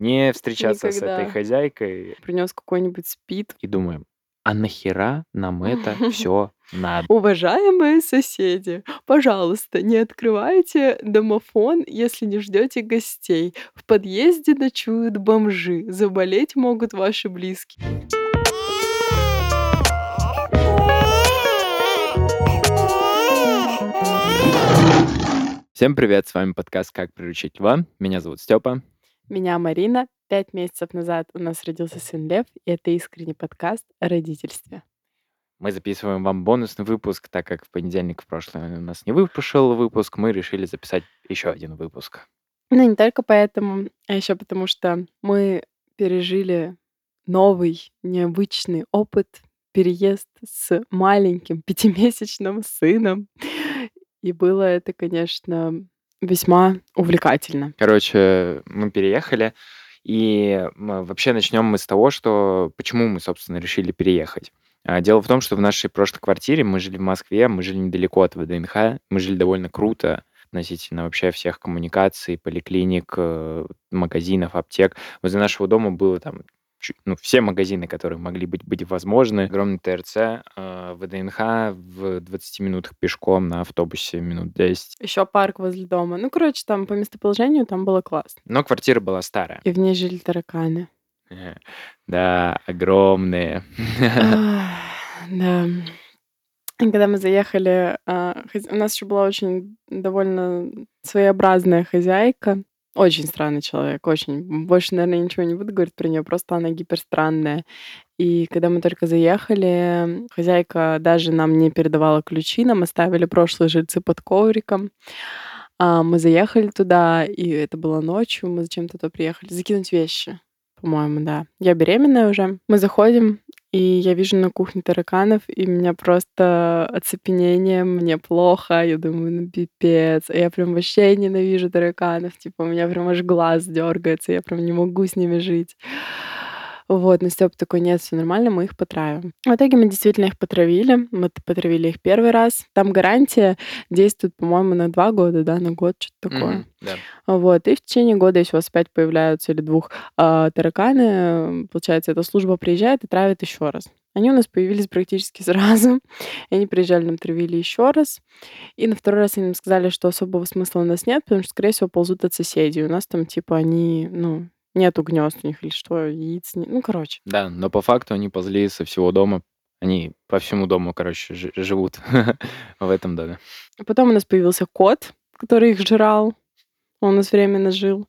не встречаться с этой Никогда. хозяйкой. Принес какой-нибудь спид. И думаем, а нахера нам это все надо? Уважаемые соседи, пожалуйста, не открывайте домофон, если не ждете гостей. В подъезде ночуют бомжи. Заболеть могут ваши близкие. Всем привет, с вами подкаст «Как приручить льва». Меня зовут Степа. Меня Марина. Пять месяцев назад у нас родился сын Лев, и это искренний подкаст о родительстве. Мы записываем вам бонусный выпуск, так как в понедельник в прошлый у нас не выпушил выпуск, мы решили записать еще один выпуск. Ну, не только поэтому, а еще потому, что мы пережили новый, необычный опыт, переезд с маленьким пятимесячным сыном. И было это, конечно, весьма увлекательно. Короче, мы переехали, и вообще начнем мы с того, что почему мы, собственно, решили переехать. А, Дело в том, что в нашей прошлой квартире мы жили в Москве, мы жили недалеко от ВДНХ, мы жили довольно круто относительно вообще всех коммуникаций, поликлиник, э, магазинов, аптек. Возле нашего дома было там ну, все магазины, которые могли быть, быть возможны. Огромный ТРЦ, э, ВДНХ в 20 минутах пешком на автобусе минут 10. Еще парк возле дома. Ну, короче, там по местоположению там было классно. Но квартира была старая. И в ней жили тараканы. Э, Да, огромные. Да. И когда мы заехали, а, у нас еще была очень довольно своеобразная хозяйка. Очень странный человек, очень. Больше, наверное, ничего не буду говорить про нее, просто она гиперстранная. И когда мы только заехали, хозяйка даже нам не передавала ключи, нам оставили прошлые жильцы под ковриком. А, Мы заехали туда, и это было ночью, мы зачем-то туда приехали. Закинуть вещи, по-моему, да. Я беременная уже. Мы заходим, и я вижу на кухне тараканов, и у меня просто оцепенение, мне плохо, я думаю, ну пипец. Я прям вообще ненавижу тараканов, типа у меня прям аж глаз дергается, я прям не могу с ними жить. Вот, но Степ такой, нет, все нормально, мы их потравим. В итоге мы действительно их потравили. Мы потравили их первый раз. Там гарантия действует, по-моему, на два года, да, на год, что-то такое. Мгм, Да. Вот, и в течение года, если у вас опять появляются или двух а, тараканы, получается, эта служба приезжает и травит еще раз. Они у нас появились практически сразу. Они приезжали, нам травили еще раз. И на второй раз они нам сказали, что особого смысла у нас нет, потому что, скорее всего, ползут от соседей. У нас там, типа, они, ну, нету гнезд у них или что, яиц, не... ну, короче. Да, но по факту они ползли со всего дома. Они по всему дому, короче, жи- живут в этом доме. Потом у нас появился кот, который их жрал. Он у нас временно жил.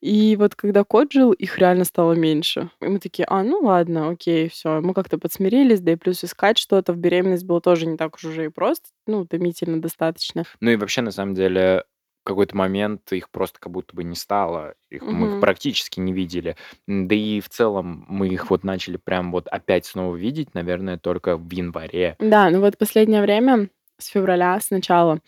И вот когда кот жил, их реально стало меньше. И мы такие, а, ну ладно, окей, все. Мы как-то подсмирились, да и плюс искать что-то в беременность было тоже не так уж уже и просто, ну, томительно достаточно. Ну и вообще, на самом деле, какой-то момент их просто как будто бы не стало. Их, мы их Мгм. практически не видели. М, Да и в целом мы их вот начали прям вот опять снова видеть, наверное, только в январе. Да, ну вот последнее время, с февраля, с начала,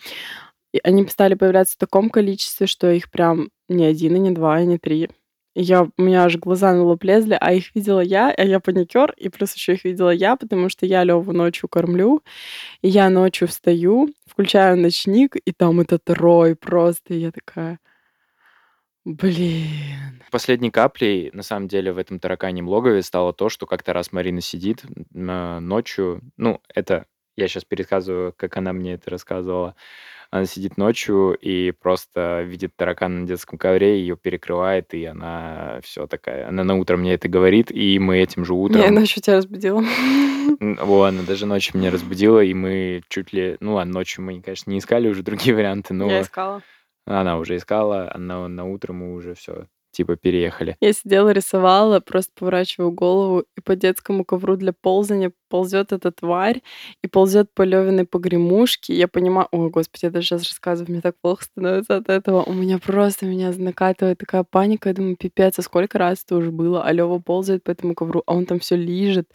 и они стали появляться в таком количестве, что их прям не один, и не два, и не три. Я, у меня аж глаза на лоб лезли, а их видела я, а я паникер, и плюс еще их видела я, потому что я Леву ночью кормлю, и я ночью встаю, включаю ночник, и там этот рой просто, и я такая, блин. Последней каплей, на самом деле, в этом тараканьем логове стало то, что как-то раз Марина сидит м, ночью. Ну, это я сейчас пересказываю, как она мне это рассказывала. Она сидит ночью и просто видит таракана на детском ковре, ее перекрывает, и она все такая. Она на утро мне это говорит, и мы этим же Я утром... ночью тебя разбудила. Во, она даже ночью меня разбудила, и мы чуть ли... Ну, ладно, ночью мы, конечно, не искали уже другие варианты, но Я искала. она уже искала, а на, на утро мы уже все, типа, переехали. Я сидела, рисовала, просто поворачиваю голову, и по детскому ковру для ползания ползет эта тварь, и ползет по Левиной погремушке. Я понимаю, ой, господи, я даже сейчас рассказываю, мне так плохо становится от этого. У меня просто меня накатывает такая паника. Я думаю, пипец, а сколько раз это уже было? А Лева ползает по этому ковру, а он там все лижет.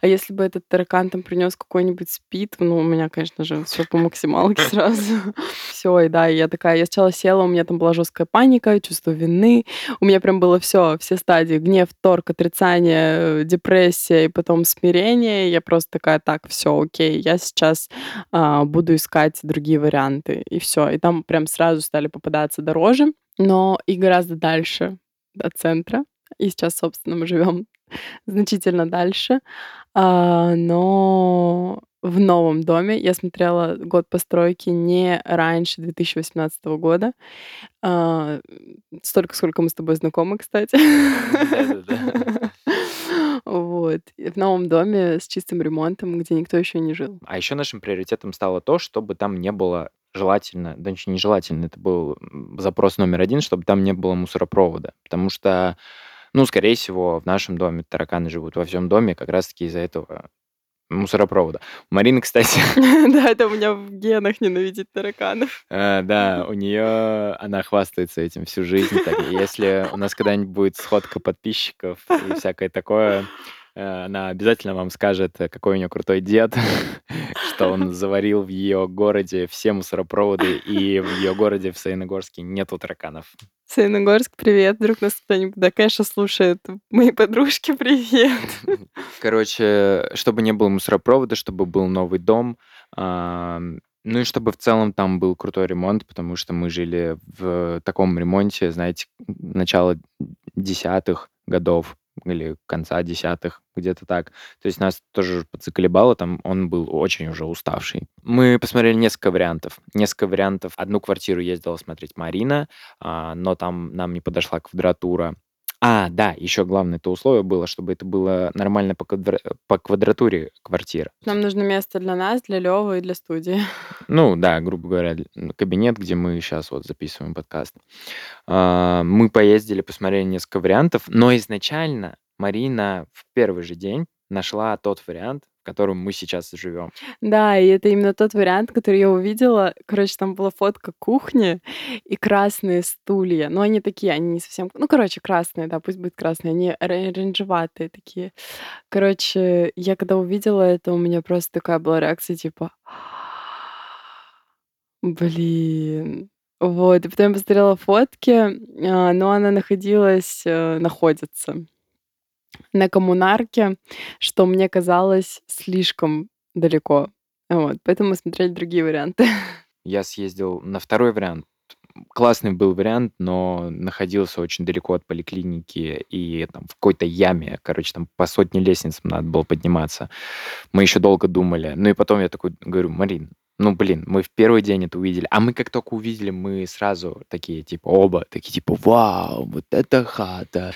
А если бы этот таракан там принес какой-нибудь спид, ну, у меня, конечно же, все по максималке сразу. Все, и да, я такая, я сначала села, у меня там была жесткая паника, чувство вины, у меня прям было все, все стадии. Гнев, торг, отрицание, э, депрессия и потом смирение. Я просто такая, так, все, окей, я сейчас а, буду искать другие варианты. И все. И там прям сразу стали попадаться дороже, но и гораздо дальше до центра. И сейчас, собственно, мы живем значительно дальше. А, но в новом доме я смотрела год постройки не раньше 2018 года. А, столько, сколько мы с тобой знакомы, кстати. Да-да-да. Вот. В новом доме с чистым ремонтом, где никто еще не жил. А еще нашим приоритетом стало то, чтобы там не было желательно, да ничего не желательно, это был запрос номер один, чтобы там не было мусоропровода. Потому что, ну, скорее всего, в нашем доме тараканы живут во всем доме как раз-таки из-за этого мусоропровода. У Марины, кстати, Да, это у меня в генах ненавидеть тараканов. э, да, у нее она хвастается этим всю жизнь. Если у нас когда-нибудь будет сходка подписчиков и всякое такое, она обязательно вам скажет, э, какой у нее крутой дед, что он заварил в ее городе все мусоропроводы, и в ее городе, в Саяногорске, нету тараканов. Саяногорск, привет. Вдруг нас кто-нибудь, да, конечно, слушает. Мои подружки, привет. Короче, чтобы не было мусоропровода, чтобы был новый дом, а, ну и чтобы в целом там был крутой ремонт, потому что мы жили в таком ремонте, знаете, начала десятых годов или конца десятых, где-то так. То есть нас тоже подзаколебало, там он был очень уже уставший. Мы посмотрели несколько вариантов. Несколько вариантов. Одну квартиру ездила смотреть Марина, а, но там нам не подошла квадратура. А, да, еще главное это условие было, чтобы это было нормально по, квадра- по квадратуре квартира. Нам нужно место для нас, для Лёвы и для студии. Ну, да, грубо говоря, кабинет, где мы сейчас вот записываем подкаст. А, Мы поездили, посмотрели несколько вариантов, но изначально Марина в первый же день нашла тот вариант, котором мы сейчас живем. Да, и это именно тот вариант, который я увидела. Короче, там была фотка кухни и красные стулья. Но они такие, они не совсем... Ну, короче, красные, да, пусть будет красные. Они оранжеватые такие. Короче, я когда увидела это, у меня просто такая была реакция, типа... Блин. Вот, и потом я посмотрела фотки, а, но она находилась, э, находится на коммунарке, что мне казалось слишком далеко. Вот, поэтому смотрели другие варианты. Я съездил на второй вариант. Классный был вариант, но находился очень далеко от поликлиники и там в какой-то яме. Короче, там по сотне лестниц надо было подниматься. Мы еще долго думали. Ну и потом я такой говорю, Марин, ну, блин, мы в первый день это увидели. А мы как только увидели, мы сразу такие, типа, оба, такие, типа, вау, вот это хата.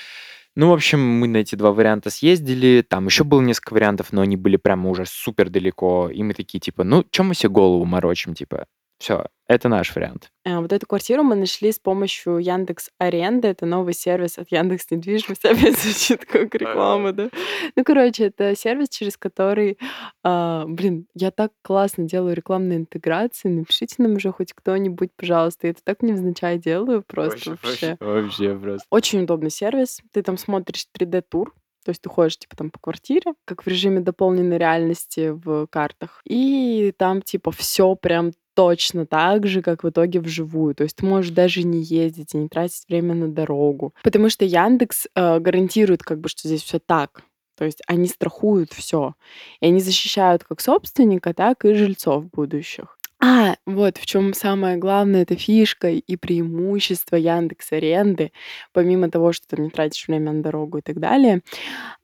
Ну, в общем, мы на эти два варианта съездили. Там еще было несколько вариантов, но они были прямо уже супер далеко. И мы такие, типа, ну, чем мы себе голову морочим, типа, все, это наш вариант. А, Вот эту квартиру мы нашли с помощью Яндекс Аренды. Это новый сервис от Яндекс Недвижимости. Опять звучит как реклама, да? Ну, короче, это сервис, через который... а, блин, я так классно делаю рекламные интеграции. Напишите нам уже хоть кто-нибудь, пожалуйста. Я это так невзначай делаю просто вообще. Вообще просто. Очень удобный сервис. Ты там смотришь 3D-тур, то есть ты ходишь типа там по квартире, как в режиме дополненной реальности в картах. И там типа все прям точно так же, как в итоге вживую. То есть ты можешь даже не ездить и не тратить время на дорогу. Потому что Яндекс э, гарантирует как бы, что здесь все так. То есть они страхуют все. И они защищают как собственника, так и жильцов будущих. А, вот в чем самое главное, это фишка и преимущество Яндекс Аренды, помимо того, что ты не тратишь время на дорогу и так далее,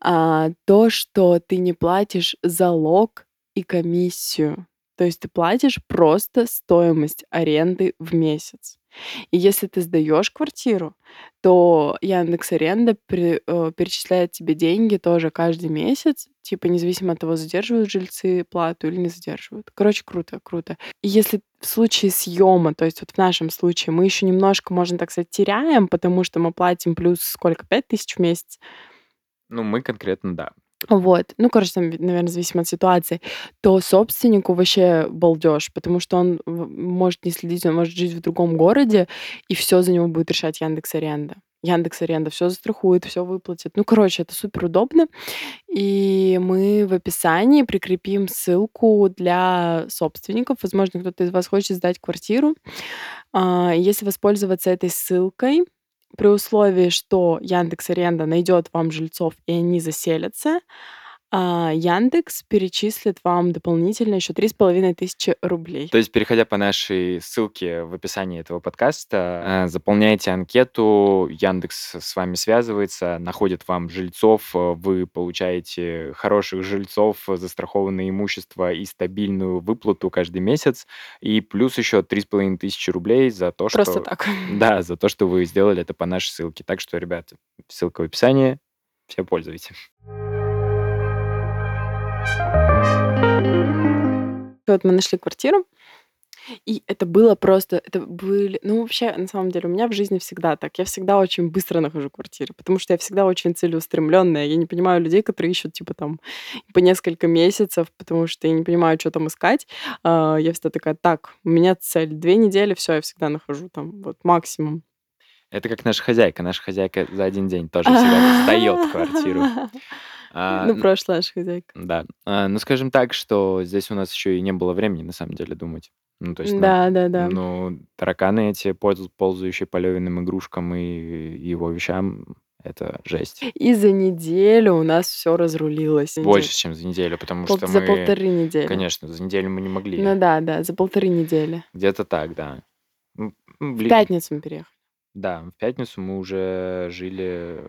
а, то, что ты не платишь залог и комиссию. То есть ты платишь просто стоимость аренды в месяц. И если ты сдаешь квартиру, то Яндекс Аренда при- э, перечисляет тебе деньги тоже каждый месяц, типа независимо от того, задерживают жильцы плату или не задерживают. Короче, круто, круто. И если в случае съема, то есть вот в нашем случае, мы еще немножко, можно так сказать, теряем, потому что мы платим плюс сколько, пять тысяч в месяц, Ну, мы конкретно, да. Вот, ну, короче, там, наверное, зависимо от ситуации, то собственнику вообще балдеж, потому что он может не следить, он может жить в другом городе, и все за него будет решать Яндекс Аренда. Яндекс Аренда все застрахует, все выплатит. Ну, короче, это супер удобно. И мы в описании прикрепим ссылку для собственников. Возможно, кто-то из вас хочет сдать квартиру. А, Если воспользоваться этой ссылкой, при условии, что Яндекс Аренда найдет вам жильцов и они заселятся, а, Яндекс перечислит вам дополнительно еще три с половиной тысячи рублей. То есть, переходя по нашей ссылке в описании этого подкаста, э, заполняете анкету, Яндекс с вами связывается, находит вам жильцов, э, вы получаете хороших жильцов, застрахованное имущество и стабильную выплату каждый месяц, и плюс еще три с половиной тысячи рублей за то, Просто что... так. Да, за то, что вы сделали это по нашей ссылке. Так что, ребята, ссылка в описании, все пользуйтесь. Вот мы нашли квартиру, и это было просто, это были, ну вообще, на самом деле, у меня в жизни всегда так. Я всегда очень быстро нахожу квартиры, потому что я всегда очень целеустремленная. Я не понимаю людей, которые ищут типа там по несколько месяцев, потому что я не понимаю, что там искать. А, я всегда такая, так, у меня цель две недели, все, я всегда нахожу там вот максимум. Это как наша хозяйка. Наша хозяйка за один день тоже всегда сдает квартиру. А, ну, прошлая наша хозяйка. Да. А, ну, скажем так, что здесь у нас еще и не было времени, на самом деле, думать. Ну, то есть, ну, Да, да, да. ну, тараканы эти, ползающие по Левиным игрушкам и его вещам, это жесть. И за неделю у нас все разрулилось. Больше, чем за неделю, потому Пол- что за мы... полторы недели. Конечно, за неделю мы не могли. Ну да, да, за полторы недели. Где-то так, да. Ну, В ли- пятницу мы переехали. Да, в пятницу мы уже жили...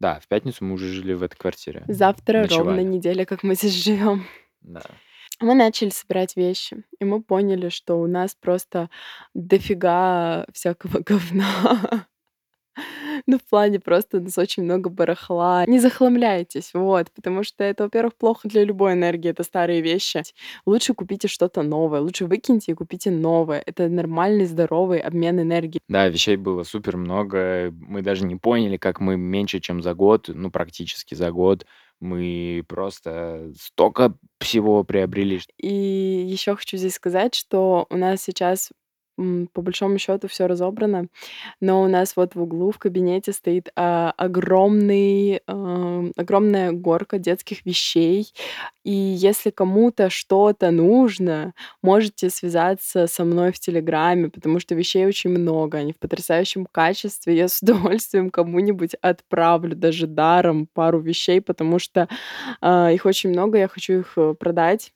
Да, в пятницу мы уже жили в этой квартире. Завтра ровно Ночевали. неделя, как мы здесь живем. Да. Мы начали собирать вещи, и мы поняли, что у нас просто дофига всякого говна. Ну, в плане просто у нас очень много барахла. Не захламляйтесь, вот, потому что это, во-первых, плохо для любой энергии, это старые вещи. Лучше купите что-то новое, лучше выкиньте и купите новое. Это нормальный, здоровый обмен энергии. Да, вещей было супер много. Мы даже не поняли, как мы меньше, чем за год, ну, практически за год, мы просто столько всего приобрели. И еще хочу здесь сказать, что у нас сейчас по большому счету все разобрано, но у нас вот в углу в кабинете стоит а, огромный, ам, огромная горка детских вещей. И если кому-то что-то нужно, можете связаться со мной в Телеграме, потому что вещей очень много, они в потрясающем качестве. Я с удовольствием кому-нибудь отправлю даже даром пару вещей, потому что а, их очень много, я хочу их э, продать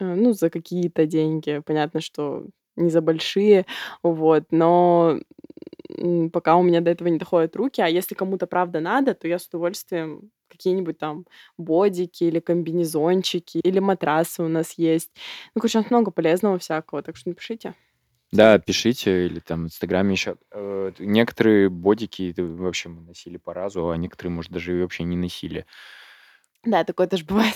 э, ну, за какие-то деньги. Понятно, что не за большие, вот, но м, пока у меня до этого не доходят руки, а если кому-то правда надо, то я с удовольствием какие-нибудь там бодики или комбинезончики, или матрасы у нас есть. Ну, короче, у нас много полезного всякого, так что напишите. Да, пишите, или там в Инстаграме еще. Э, Некоторые бодики вообще мы носили по разу, а некоторые, может, даже и вообще не носили. Да, такое тоже бывает.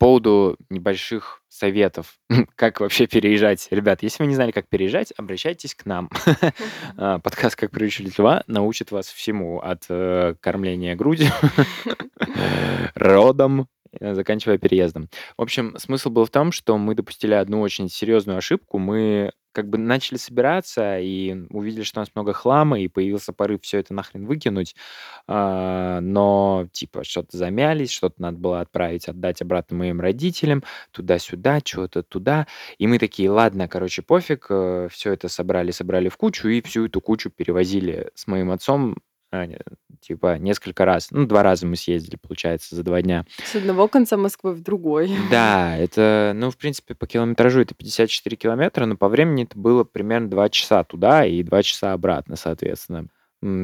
Поводу небольших советов, как вообще переезжать. Ребят, если вы не знали, как переезжать, обращайтесь к нам. А, Подкаст «Как приручили льва» научит вас всему от э, кормления грудью, родом, заканчивая переездом. В общем, смысл был в том, что мы допустили одну очень серьезную ошибку. Мы как бы начали собираться и увидели, что у нас много хлама, и появился порыв все это нахрен выкинуть. А, но, типа, что-то замялись, что-то надо было отправить, отдать обратно моим родителям, туда-сюда, что-то туда. И мы такие, ладно, короче, пофиг, все это собрали, собрали в кучу, и всю эту кучу перевозили с моим отцом типа несколько раз. Ну, два раза мы съездили, получается, за два дня. С одного конца Москвы в другой. Да, это, ну, в принципе, по километражу это 54 километра, но по времени это было примерно 2 часа туда и 2 часа обратно, соответственно.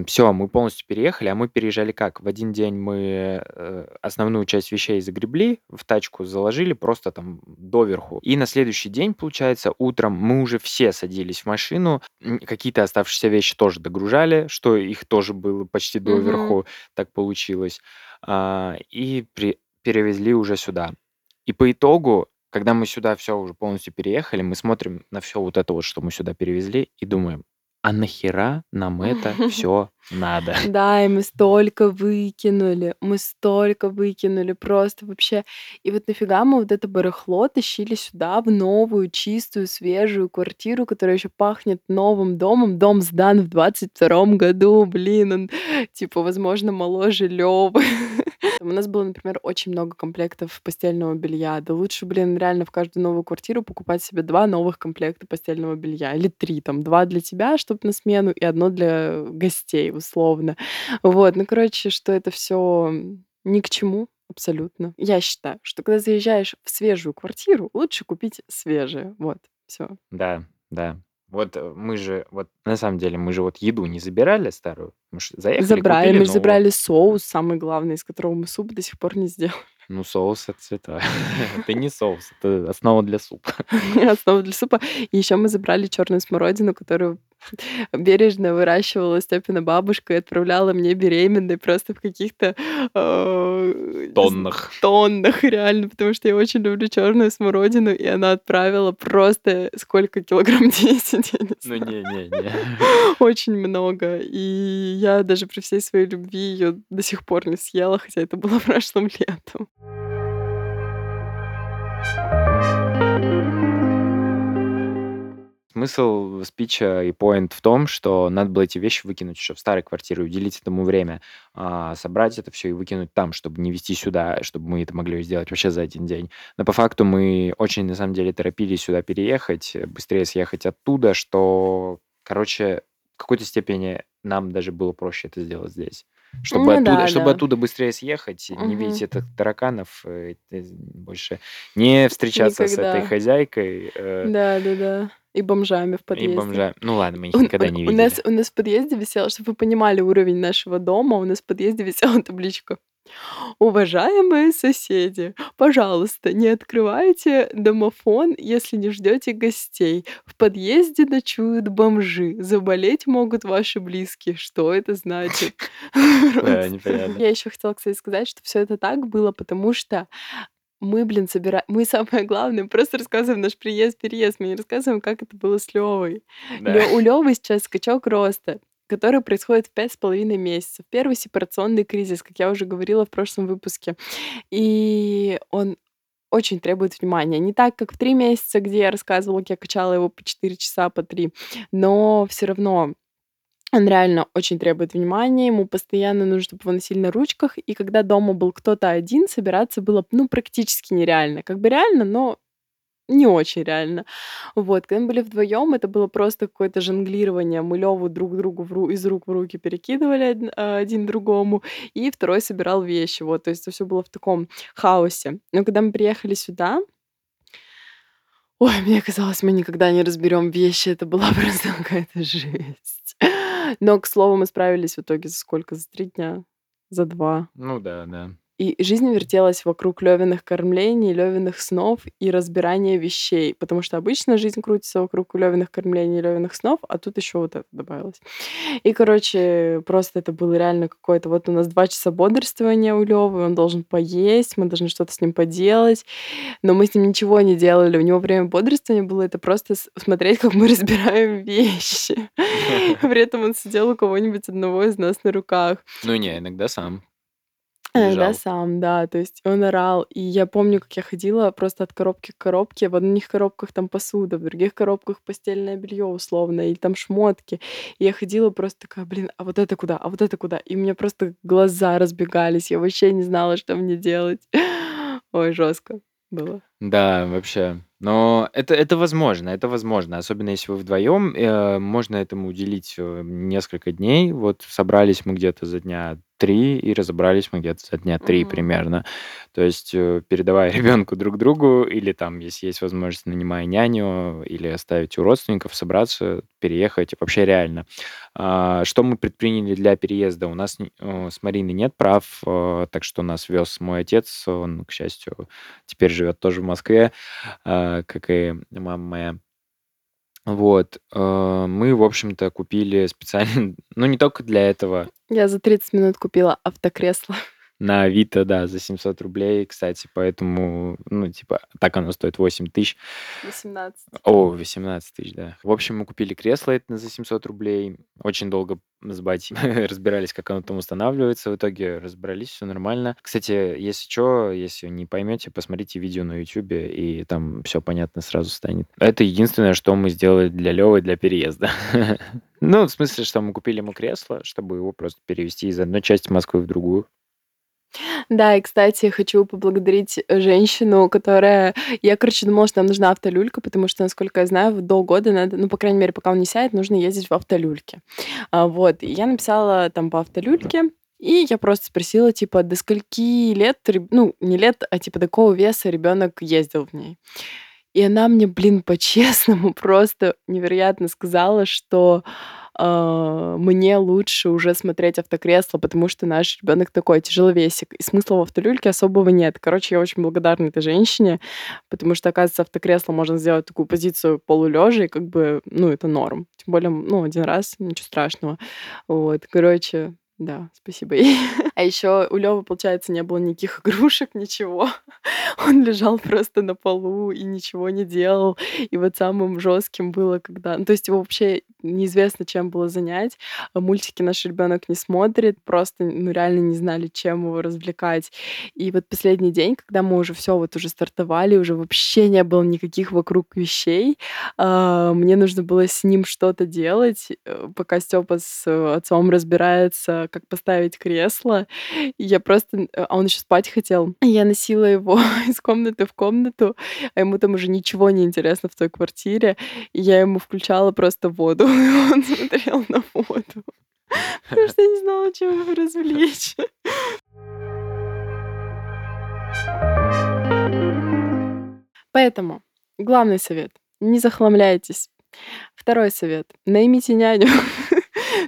Все, мы полностью переехали, а мы переезжали как? В один день мы э, основную часть вещей загребли, в тачку заложили просто там доверху. И на следующий день, получается, утром мы уже все садились в машину, какие-то оставшиеся вещи тоже догружали, что их тоже было почти доверху, так получилось. А, и при- перевезли уже сюда. И по итогу, когда мы сюда все уже полностью переехали, мы смотрим на все вот это вот, что мы сюда перевезли, и думаем, а нахера нам это все надо? Да, и мы столько выкинули, мы столько выкинули, просто вообще. И вот нафига мы вот это барахло тащили сюда, в новую, чистую, свежую квартиру, которая еще пахнет новым домом. Дом сдан в 22 году, блин, он, типа, возможно, моложе Лёвы. У нас было, например, очень много комплектов постельного белья. Да лучше, блин, реально в каждую новую квартиру покупать себе два новых комплекта постельного белья. Или три, там, два для тебя, чтобы на смену, и одно для гостей, условно. Вот, ну, короче, что это все ни к чему абсолютно. Я считаю, что когда заезжаешь в свежую квартиру, лучше купить свежее. Вот, все. Да, да. Вот э, мы же, вот на самом деле, мы же вот еду не забирали старую. Мы ж заехали, Забрали, купили мы же новую. забрали соус, самый главный, из которого мы суп до сих пор не сделали. Ну, соус это святое. Это не соус, это основа для супа. Основа для супа. И еще мы забрали черную смородину, которую бережно выращивала Степина бабушка и отправляла мне беременной просто в каких-то э, Тоннах. тоннах, реально, потому что я очень люблю черную смородину, и она отправила просто сколько килограмм 10, я не Ну, знаю. не-не-не. Очень много. И я даже при всей своей любви ее до сих пор не съела, хотя это было прошлым летом. Смысл спича и поинт в том, что надо было эти вещи выкинуть еще в старой квартире, уделить этому время, а, собрать это все и выкинуть там, чтобы не везти сюда, чтобы мы это могли сделать вообще за один день. Но по факту мы очень, на самом деле, торопились сюда переехать, быстрее съехать оттуда, что, короче, в какой-то степени нам даже было проще это сделать здесь. Чтобы, Ну оттуда, да, чтобы да. оттуда быстрее съехать, не Мгм. видеть этих тараканов, э, э, больше не встречаться с этой Никогда. хозяйкой э, Да-да-да. И бомжами в и подъезде. бомжами. Ну ладно, мы их У, никогда у- не у нас, видели. у нас в подъезде висела, чтобы вы понимали уровень нашего дома, у нас в подъезде висела табличка. Уважаемые соседи, пожалуйста, не открывайте домофон, если не ждете гостей. В подъезде ночуют бомжи. Заболеть могут ваши близкие. Что это значит? Я еще хотела, кстати, сказать, что все это так было, потому что мы, блин, собираем... Мы, самое главное, просто рассказываем наш приезд-переезд. Мы не рассказываем, как это было с Левой. Да. У Левы сейчас скачок роста, который происходит в пять с половиной месяцев. Первый сепарационный кризис, как я уже говорила в прошлом выпуске. И он очень требует внимания. Не так, как в три месяца, где я рассказывала, как я качала его по 4 часа, по 3, но все равно он реально очень требует внимания, ему постоянно нужно, чтобы его носили на ручках, и когда дома был кто-то один, собираться было, ну, практически нереально. Как бы реально, но не очень реально. Вот, когда мы были вдвоем, это было просто какое-то жонглирование. Мы Леву друг другу в ру- из рук в руки перекидывали од- а, один другому, и второй собирал вещи. Вот, то есть это все было в таком хаосе. Но когда мы приехали сюда, ой, мне казалось, мы никогда не разберем вещи. Это была просто какая-то жесть. Но, к слову, мы справились в итоге за сколько? За три дня? За два. Ну да, да. И жизнь вертелась вокруг Левиных кормлений, Левиных снов и разбирания вещей. Потому что обычно жизнь крутится вокруг Левиных кормлений, Левиных снов, а тут еще вот это добавилось. И, короче, просто это было реально какое-то... Вот у нас два часа бодрствования у Левы, он должен поесть, мы должны что-то с ним поделать. Но мы с ним ничего не делали. У него время бодрствования было это просто смотреть, как мы разбираем вещи. При этом он сидел у кого-нибудь одного из нас на руках. Ну не, иногда сам Лежал. Э, сам, да, то есть он орал. И я помню, как я ходила просто от коробки к коробке. В одних коробках там посуда, в других коробках постельное белье условно, или там шмотки. И я ходила просто такая, блин, а вот это куда, а вот это куда? И у меня просто глаза разбегались, я вообще не знала, что мне делать. Ой, жестко было. Да, вообще. Но это, это возможно, это возможно. Особенно если вы вдвоем, э, можно этому уделить э, несколько дней. Вот собрались мы где-то за дня три и разобрались мы где-то за дня три Мгм. примерно. То есть э, передавая ребенку друг другу, или там, если есть возможность, нанимая няню, или оставить у родственников, собраться, переехать. Вообще реально. А, Что мы предприняли для переезда? У нас с Мариной нет прав, э, так что нас вез мой отец. Он, к счастью, теперь живет тоже в Москве, а, как и мама моя. Вот. э, Мы, в общем-то, купили специально, ну, не только для этого, Я за 30 минут купила автокресло. На Авито, да, за 700 рублей, кстати, поэтому, ну, типа, так оно стоит 8 тысяч. 18. О, 18 тысяч, да. В общем, мы купили кресло это за 700 рублей. Очень долго с батей разбирались, как оно там устанавливается. В итоге разобрались, все нормально. Кстати, если что, если не поймете, посмотрите видео на YouTube, и там все понятно сразу станет. Это единственное, что мы сделали для Левы для переезда. Ну, в смысле, что мы купили ему кресло, чтобы его просто перевести из одной части Москвы в другую. Да, и, кстати, хочу поблагодарить, э, женщину, которая я, короче, думала, что нам нужна автолюлька, потому что, насколько я знаю, до года надо, ну, по крайней мере, пока он не сядет, нужно ездить в автолюльке. А, вот, и я написала там по автолюльке, и я просто спросила, типа, до скольки лет, ну, не лет, а типа до какого веса ребенок ездил в ней. И она мне, блин, по-честному просто невероятно сказала, что а, мне лучше уже смотреть автокресло, потому что наш ребенок такой тяжеловесик. И смысла в автолюльке особого нет. Короче, я очень благодарна этой женщине, потому что, оказывается, автокресло можно сделать такую позицию полулежа, и как бы, ну, это норм. Тем более, ну, один раз, ничего страшного. Вот, короче, да, спасибо ей. А еще у Лёвы, получается, не было никаких игрушек, ничего. Он лежал просто на полу и ничего не делал. И вот самым жестким было, когда... Ну, то есть его вообще неизвестно, чем было занять. А мультики наш ребенок не смотрит, просто, ну, реально не знали, чем его развлекать. И вот последний день, когда мы уже все вот уже стартовали, уже вообще не было никаких вокруг вещей, а, мне нужно было с ним что-то делать, э, пока Степа с отцом разбирается, как поставить кресло. Я просто... А он еще спать хотел. Я носила его из комнаты в комнату, а ему там уже ничего не интересно в той квартире. И я ему включала просто воду, и он смотрел на воду. Потому что я не знала, чем его развлечь. Поэтому главный совет. Не захламляйтесь. Второй совет. Наймите няню.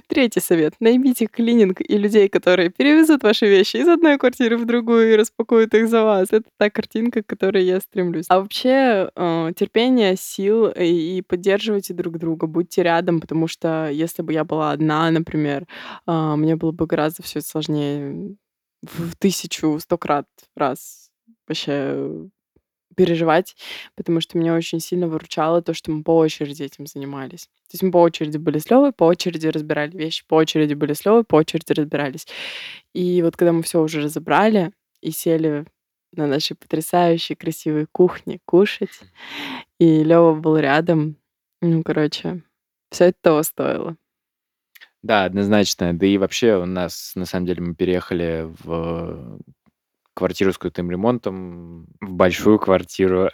Третий совет. Наймите клининг и людей, которые перевезут ваши вещи из одной квартиры в другую и распакуют их за вас. Это та картинка, к которой я стремлюсь. А вообще э, терпение, сил и поддерживайте друг друга, будьте рядом, потому что если бы я была одна, например, э, мне было бы гораздо все сложнее в тысячу, сто крат раз вообще переживать, потому что меня очень сильно выручало то, что мы по очереди этим занимались. То есть мы по очереди были с Левой, по очереди разбирали вещи, по очереди были с Левой, по очереди разбирались. И вот когда мы все уже разобрали и сели на нашей потрясающей красивой кухне кушать, и Лева был рядом, ну, короче, все это того стоило. Да, однозначно. Да и вообще у нас, на самом деле, мы переехали в квартиру с крутым ремонтом, в большую квартиру.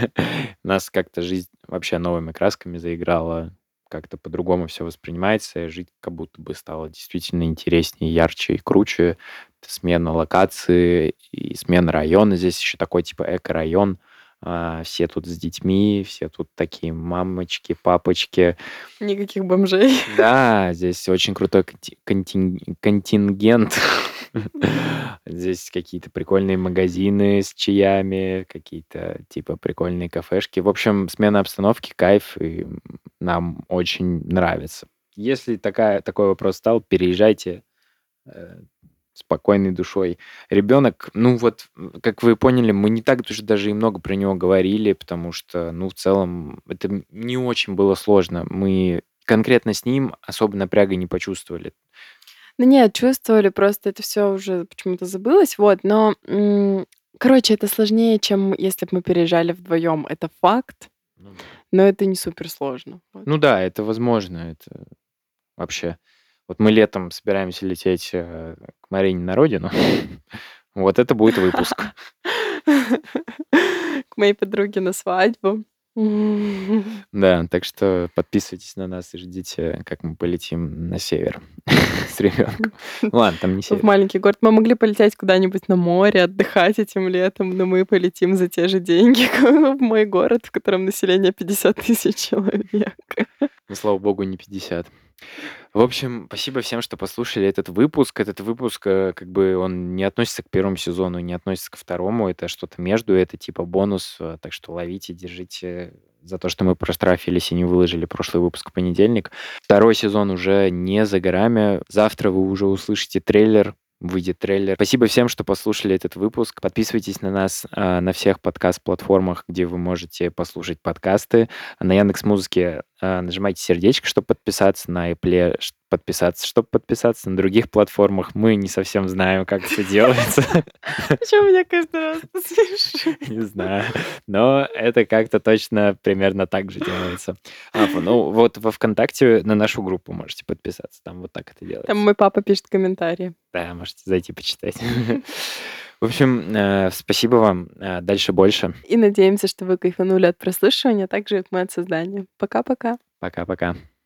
Нас как-то жизнь вообще новыми красками заиграла, как-то по-другому все воспринимается, жить как будто бы стало действительно интереснее, ярче и круче. Смена локации и смена района. Здесь еще такой типа эко-район. А, все тут с детьми, все тут такие мамочки, папочки. Никаких бомжей. Да, здесь очень крутой контингент Здесь какие-то прикольные магазины с чаями, какие-то типа прикольные кафешки. В общем, смена обстановки, кайф, и нам очень нравится. Если такая, такой вопрос стал, переезжайте э, спокойной душой. Ребенок, ну вот, как вы поняли, мы не так уже даже и много про него говорили, потому что, ну, в целом, это не очень было сложно. Мы конкретно с ним особо напряга не почувствовали. Ну нет, чувствовали, просто это все уже почему-то забылось. Вот, но, короче, это сложнее, чем если бы мы переезжали вдвоем. Это факт, Ну но это не супер сложно. Вот. Ну да, это возможно, это вообще. Вот мы летом собираемся лететь э, к Марине на родину. Вот это будет выпуск. К моей подруге на свадьбу. Да, так что подписывайтесь на нас и ждите, как мы полетим на север с ребенком. Ладно, там не В маленький город. Мы могли полететь куда-нибудь на море, отдыхать этим летом, но мы полетим за те же деньги в мой город, в котором население 50 тысяч человек. Ну, слава богу, не 50. В общем, спасибо всем, что послушали этот выпуск. Этот выпуск, э, как бы, он не относится к первому сезону, не относится ко второму. Это что-то между, это типа бонус. Э, так что ловите, держите за то, что мы проштрафились и не выложили прошлый выпуск в понедельник. Второй сезон уже не за горами. Завтра вы уже услышите трейлер выйдет трейлер. Спасибо всем, что послушали этот выпуск. Подписывайтесь на нас э, на всех подкаст-платформах, где вы можете послушать подкасты. На Яндекс Музыке э, нажимайте сердечко, чтобы подписаться. На Apple подписаться. Чтобы подписаться на других платформах, мы не совсем знаем, как это делается. Почему меня каждый раз ты Не знаю. Но это как-то точно примерно так же делается. А, ну, вот во ВКонтакте на нашу группу можете подписаться. Там вот так это делается. Там мой папа пишет комментарии. Да, можете зайти почитать. В общем, э, спасибо вам. Э, дальше больше. И надеемся, что вы кайфанули от прослушивания, так же, как мы от создания. Пока-пока. Пока-пока.